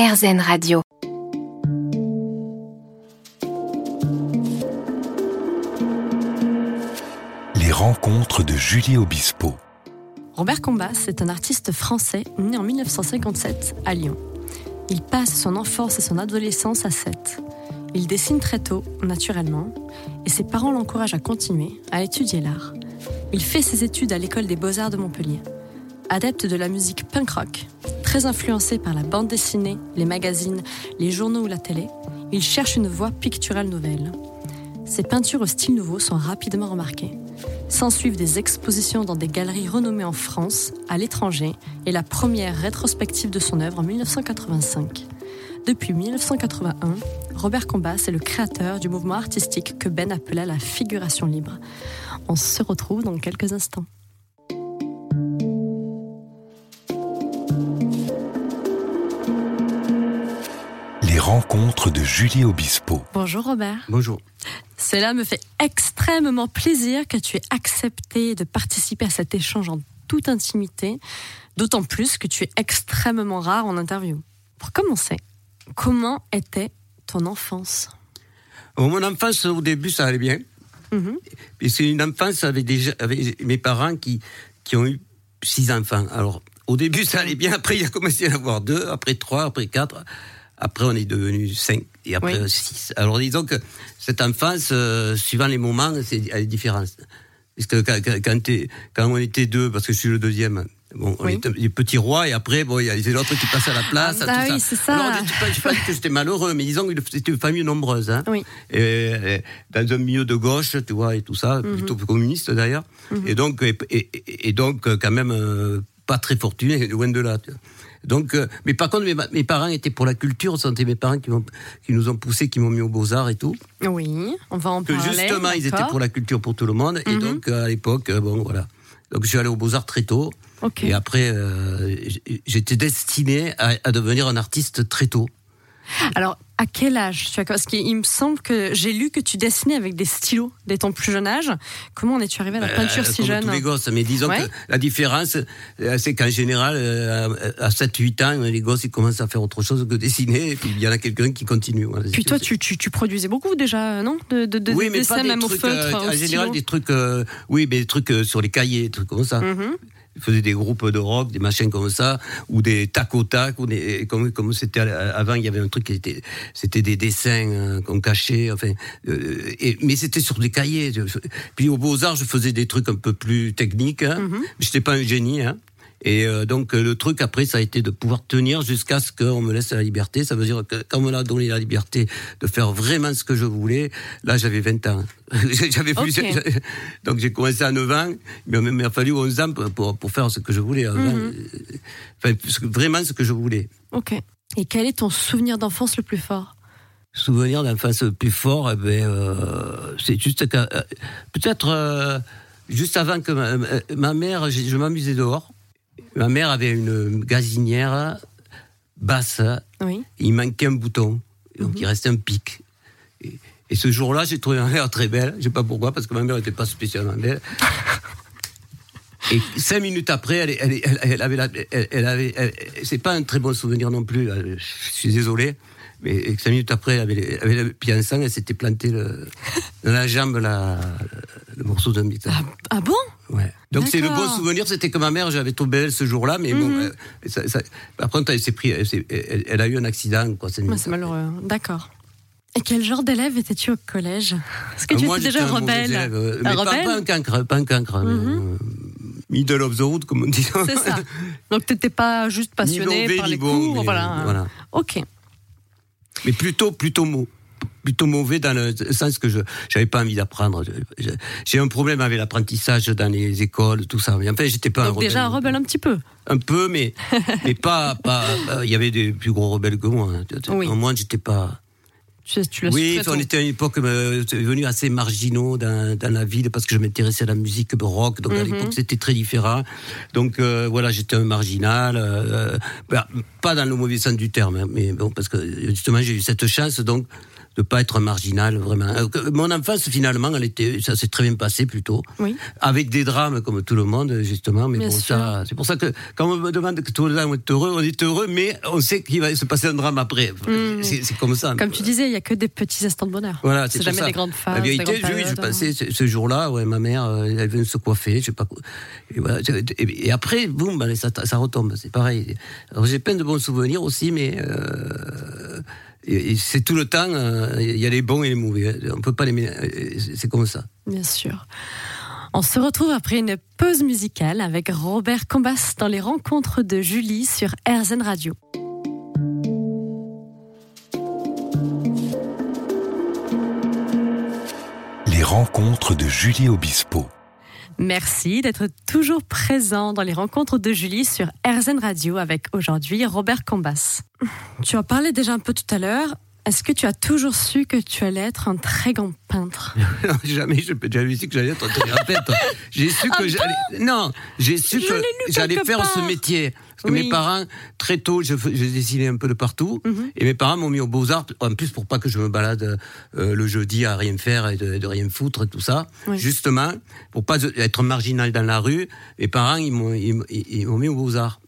RZN Radio. Les rencontres de Julie Obispo. Robert Combas est un artiste français né en 1957 à Lyon. Il passe son enfance et son adolescence à Sète. Il dessine très tôt, naturellement, et ses parents l'encouragent à continuer à étudier l'art. Il fait ses études à l'école des beaux-arts de Montpellier. Adepte de la musique punk rock, très influencé par la bande dessinée, les magazines, les journaux ou la télé, il cherche une voie picturale nouvelle. Ses peintures au style nouveau sont rapidement remarquées. S'ensuivent des expositions dans des galeries renommées en France, à l'étranger, et la première rétrospective de son œuvre en 1985. Depuis 1981, Robert Combas est le créateur du mouvement artistique que Ben appela la figuration libre. On se retrouve dans quelques instants. Les rencontres de Julie Obispo. Bonjour Robert. Bonjour. Cela me fait extrêmement plaisir que tu aies accepté de participer à cet échange en toute intimité, d'autant plus que tu es extrêmement rare en interview. Pour commencer, comment était ton enfance? Bon, mon enfance, au début, ça allait bien. Et c'est une enfance avec, des, avec mes parents qui, qui ont eu six enfants. Alors, au début, ça allait bien. Après, il a commencé à en avoir deux, après trois, après quatre. Après, on est devenu cinq et après Oui. six. Alors, disons que cette enfance, euh, suivant les moments, c'est elle est différente. Parce que quand, on était deux, parce que je suis le deuxième, bon, on Oui. était les petits rois, et après, bon, il y a les autres qui passent à la place. Ah, tout bah ça. oui, c'est ça. Alors, je ne dis pas, que j'étais malheureux, mais disons que c'était une famille nombreuse. Hein. Oui. Et, et dans un milieu de gauche, tu vois, et tout ça, Mhm. plutôt communiste d'ailleurs. Et donc, et, donc, quand même, euh, pas très fortuné, loin de là. tu vois. Donc, euh, mais par contre, mes, mes parents étaient pour la culture, c'était mes parents qui, nous ont poussés, qui m'ont mis aux beaux-arts et tout. Oui, on va en Que parler. justement, ils étaient pour la culture pour tout le monde. Et Mhm. donc, euh, à l'époque, euh, bon, voilà. Donc, je suis allé aux beaux-arts très tôt. Ok. Et après, euh, j'étais destiné à, à devenir un artiste très tôt. Alors, à quel âge tu as Parce qu'il me semble que j'ai lu que tu dessinais avec des stylos dès ton plus jeune âge. Comment en es-tu arrivé à la peinture Euh, si comme jeune tous les gosses, mais disons Ouais. que la différence, euh, c'est qu'en général, euh, à 7-8 ans, les gosses, ils commencent à faire autre chose que dessiner, et puis il y en a quelqu'un qui continue. Voilà. Puis toi, tu, tu, tu produisais beaucoup déjà, non? De, de, de oui, mais pas dessins des même au trucs, feutre, euh, au en général, stylo. des trucs, euh, oui, mais des trucs sur les cahiers, des trucs comme ça. Mhm. Je faisais des groupes de rock, des machins comme ça, ou des tac au tac, ou des, comme comme c'était avant, il y avait un truc qui était, c'était des dessins euh, qu'on cachait, enfin, euh, et, mais c'était sur des cahiers. Puis aux beaux arts, je faisais des trucs un peu plus techniques. Hein. Mhm. Je n'étais pas un génie. Hein. Et euh, donc euh, le truc après, ça a été de pouvoir tenir jusqu'à ce qu'on me laisse la liberté. Ça veut dire que quand on m'a donné la liberté de faire vraiment ce que je voulais, là j'avais 20 ans. j'avais plus, donc j'ai commencé à 9 ans, mais il m'a fallu 11 ans pour, pour, pour faire ce que je voulais. Mhm. Enfin, ce que- vraiment ce que je voulais. Ok. Et quel est ton souvenir d'enfance le plus fort? Souvenir d'enfance le plus fort, eh ben, euh, c'est juste que euh, peut-être euh, juste avant que ma, ma mère, je, je m'amusais dehors. Ma mère avait une gazinière basse, Oui. il manquait un bouton, donc il restait un pic. Et, et ce jour-là, j'ai trouvé ma mère très belle. Je sais pas pourquoi, parce que ma mère n'était pas spécialement belle. Et cinq minutes après, elle, elle, elle, elle avait, la, elle, avait, c'est pas un très bon souvenir non plus. Je suis désolé, mais cinq minutes après, elle avait, avait le pied en sang, elle s'était plantée le, dans la jambe la, le morceau d'un bitin. Ah, ah bon? Ouais. Donc c'est le bon D'accord. souvenir, c'était que ma mère, j'avais trouvé belle ce jour-là, mais bon, ça, ça- par contre, elle s'est pris, elle, elle- elle a eu un accident, quoi. C'est malheureux. D'accord. Et quel genre d'élève étais-tu au collège? Est-ce que Euh, tu moi, étais déjà un rebelle? élève, euh, Un mais pas, rebelle? pas un cancre, pas un cancre. mais, Mhm. euh, middle of the road, comme on dit. C'est ça. Donc t'étais pas juste passionné par les bon, cours, mais, voilà. euh, voilà. Ok. Mais plutôt, plutôt plutôt mauvais dans le sens que je j'avais pas envie d'apprendre. J'ai un problème avec l'apprentissage dans les écoles, tout ça. Mais enfin, j'étais pas un Donc rebelle. déjà un rebelle un petit peu. Un peu, mais mais pas pas. pas- Il y avait des plus gros rebelles que moi. hein. Oui. Au moins, j'étais pas. Tu, tu Oui, on était à une époque euh, devenu assez marginaux dans, dans la ville parce que je m'intéressais à la musique rock. Donc à Mhm. l'époque, c'était très différent. Donc euh, voilà, j'étais un marginal. euh, bah, pas dans le mauvais sens du terme, hein, mais bon, parce que justement, j'ai eu cette chance. Donc de pas être marginal vraiment. Euh, mon enfance finalement, elle était, ça s'est très bien passé plutôt, Oui. avec des drames comme tout le monde justement. Mais Bien bon, sûr. ça, c'est pour ça que quand on me demande que tout le on est heureux, on est heureux, mais on sait qu'il va se passer un drame après. Mm. C'est, comme ça. Comme tu disais, il y a que des petits instants de bonheur. Voilà, c'est jamais ça. des grandes phases. La vérité, oui, je périodes, hein. passais ce, ce jour-là, ouais, ma mère, euh, elle venait se coiffer, je sais pas. Et, voilà, et, et après, boum, ça, ça retombe, c'est pareil. J'ai plein de bons souvenirs aussi, mais euh, et- et c'est tout le temps, euh, il y a les bons et les mauvais. On peut pas les mélanger, c'est- c'est comme ça. Bien sûr. On se retrouve après une pause musicale avec Robert Combas dans les rencontres de Julie sur RZN Radio. Les rencontres de Julie Obispo. Merci d'être toujours présent dans les rencontres de Julie sur RZN Radio avec aujourd'hui Robert Combas. Tu en parlais déjà un peu tout à l'heure. Est-ce que tu as toujours su que tu allais être un très grand peintre Non, jamais je j'avais su que j'allais être thérapeute. J'ai su que Ah j'allais. Non, j'ai su Je que j'allais faire ce métier. Parce que Oui. mes parents, très tôt, je, je dessinais un peu de partout. Mhm. Et mes parents m'ont mis aux Beaux-Arts, en plus pour pas que je me balade euh, le jeudi à rien faire et de, de rien foutre et tout ça. Oui. Justement, pour pas être marginal dans la rue, mes parents, ils m'ont mis aux Beaux-Arts.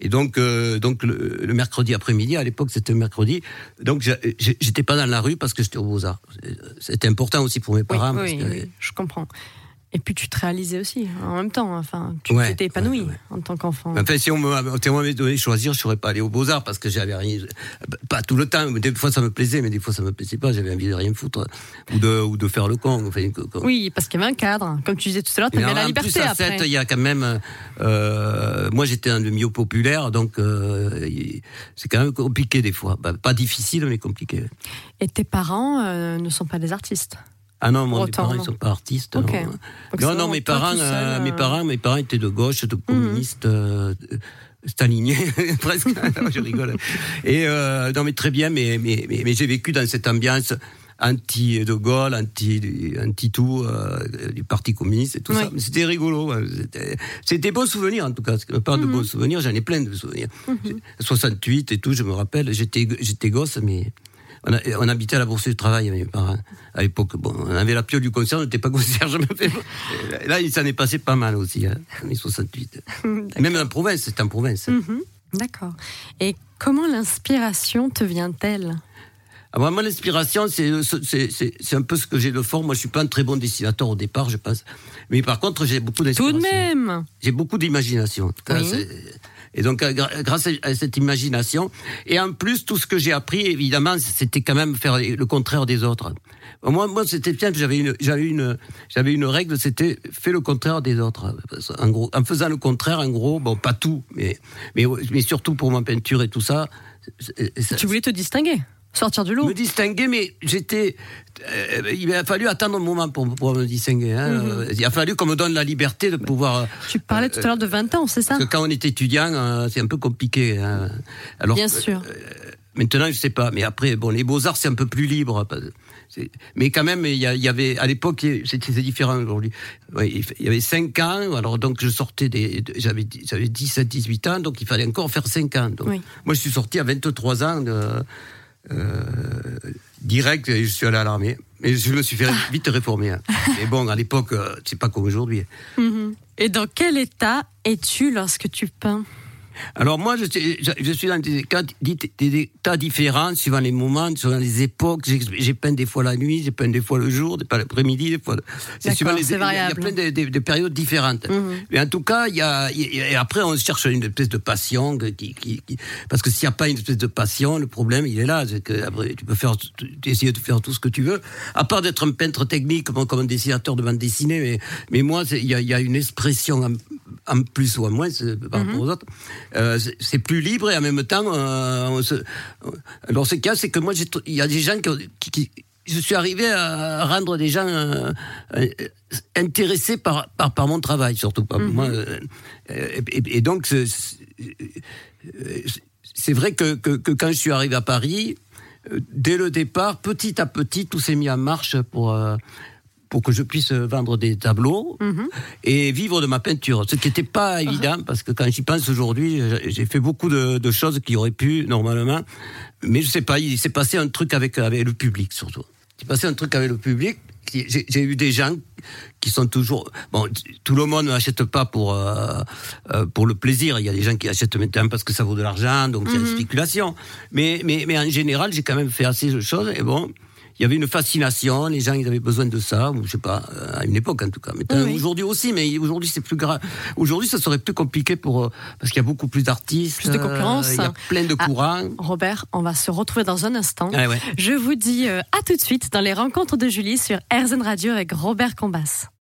Et donc, euh, donc le, le mercredi après-midi, à l'époque c'était le mercredi, donc j'étais pas dans la rue parce que j'étais aux Beaux-Arts. C'était important aussi pour mes Oui, parents. oui, parce que- oui, je comprends. Et puis tu te réalisais aussi en même temps. Enfin, tu Ouais, t'étais épanoui ouais, ouais. en tant qu'enfant. Enfin, si on me- si on m'avait donné choisir, je serais pas allé aux Beaux-Arts parce que j'avais rien. Pas tout le temps. Des fois, ça me plaisait, mais des fois, ça me plaisait pas. J'avais envie de rien foutre. Ou de, ou de faire le con. Enfin, Oui, parce qu'il y avait un cadre. Comme tu disais tout à l'heure, tu avais la en liberté plus, à après. Il y a quand même. euh, moi, j'étais un milieu populaire, donc euh, c'est quand même compliqué des fois. Bah, pas difficile, mais compliqué. Et tes parents euh, ne sont pas des artistes? Ah non, moi, mes parents, ils sont pas artistes. Ok. non. Donc, Non, mes parents, euh, euh, Mhm. mes parents, mes parents étaient de gauche, de communistes, euh, staliniens, presque. Non, je rigole. Et euh, non, mais très bien, mais mais mais, mais j'ai vécu dans cette ambiance anti de Gaulle, anti anti tout euh, du parti communiste et tout Oui. ça. C'était rigolo. ouais. C'était des bons souvenirs en tout cas. Parle de Mhm. bons souvenirs, j'en ai plein de souvenirs. 68 et tout, je me rappelle. J'étais gosse, mais on, a- on habitait à la Bourse du Travail avec mes parents. À l'époque, bon, on avait la piole du concert, on n'était pas concierge. mais Là, il s'en est passé pas mal aussi, hein, en 68. Même en province, c'est en province. Mhm. D'accord. Et comment l'inspiration te vient-elle? Ah, moi, mon inspiration, c'est un peu ce que j'ai de fort. Moi, je suis pas un très bon dessinateur au départ, je pense. Mais par contre, j'ai beaucoup Tout d'inspiration. de même J'ai beaucoup d'imagination. tout Oui. Et donc, euh, grâce à cette imagination, et en plus, tout ce que j'ai appris, évidemment, c'était quand même faire le contraire des autres. Moi, moi, c'était bien. J'avais une, j'avais une, j'avais une règle, c'était fais le contraire des autres. En gros, en faisant le contraire, en gros, bon, pas tout, mais, mais, mais surtout pour ma peinture et tout ça- Tu voulais te distinguer, sortir du lot. me distinguer, mais j'étais. euh, il a fallu attendre un moment pour, pour me distinguer. hein. Mhm. Euh, Il a fallu qu'on me donne la liberté de pouvoir. euh, Tu parlais tout à l'heure de 20 ans, c'est ça? Parce que quand on est étudiant, euh, c'est un peu compliqué. hein. Alors, Bien euh, sûr. Maintenant, je sais pas. Mais après, bon, les beaux-arts, c'est un peu plus libre. Mais quand même, il y, avait, à l'époque, c'était différent aujourd'hui. Ouais, il y avait 5 ans, alors donc je sortais des, de- j'avais, dix- j'avais 17, 18 ans, donc il fallait encore faire 5 ans. Donc, Oui. Moi, je suis sorti à 23 ans, de, euh, direct, et je suis allé à l'armée. Mais je me suis fait vite réformer. hein. Mais bon, à l'époque, euh, c'est pas comme aujourd'hui. Mhm. Et dans quel état es-tu lorsque tu peins? Alors moi, je, suis- je- je suis dans des, cas, des, des états différents, suivant les moments, suivant les époques. J'ai peint des fois la nuit, j'ai peint des fois le jour, des fois l'après-midi, des fois... C'est suivant les... Il y a- plein de, de- de périodes différentes. Mhm. Mais en tout cas, il y a... Et après, on cherche une espèce de passion qui... qui, qui- parce que s'il n'y a pas une espèce de passion, le problème, il est là. C'est que après, tu peux faire, essayer de faire tout ce que tu veux. À part d'être un peintre technique, comme, comme un dessinateur de bande dessinée, mais, mais moi, il y a, il y a une expression en, plus ou en moins par rapport aux autres. Euh, c'est- plus libre et en même temps, euh, on se... alors ce qu'il y a, c'est que moi, il y a des gens qui, qui- qui- je suis arrivé à rendre des gens euh, euh, intéressés par, par, par mon travail, surtout pas moi. euh, et, donc, c'est- vrai que, que, que quand je suis arrivé à Paris, dès le départ, petit à petit, tout s'est mis en marche pour, pour que je puisse vendre des tableaux Mhm. et vivre de ma peinture. Ce qui n'était pas évident parce que quand j'y pense aujourd'hui, j'ai fait beaucoup de, de choses qui auraient pu normalement, mais je sais pas, il s'est passé un truc avec avec le public surtout. Il s'est passé un truc avec le public. J'ai eu des gens qui sont toujours bon. Tout le monde n'achète pas pour euh, euh, pour le plaisir. Il y a des gens qui achètent maintenant parce que ça vaut de l'argent, donc c'est une spéculation. Mais mais mais en général, j'ai quand même fait assez de choses et bon. Il y avait une fascination, les gens ils avaient besoin de ça, ou je sais pas, euh, à une époque en tout cas. Mais Oui, oui. aujourd'hui aussi, mais aujourd'hui c'est plus grave. Aujourd'hui, ça serait plus compliqué pour euh, parce qu'il y a beaucoup plus d'artistes, Plus de concurrence. euh, il y a plein de Ah. courants. Robert, on va se retrouver dans un instant. Ouais. Je vous dis à tout de suite dans les rencontres de Julie sur RZN Radio avec Robert Combas.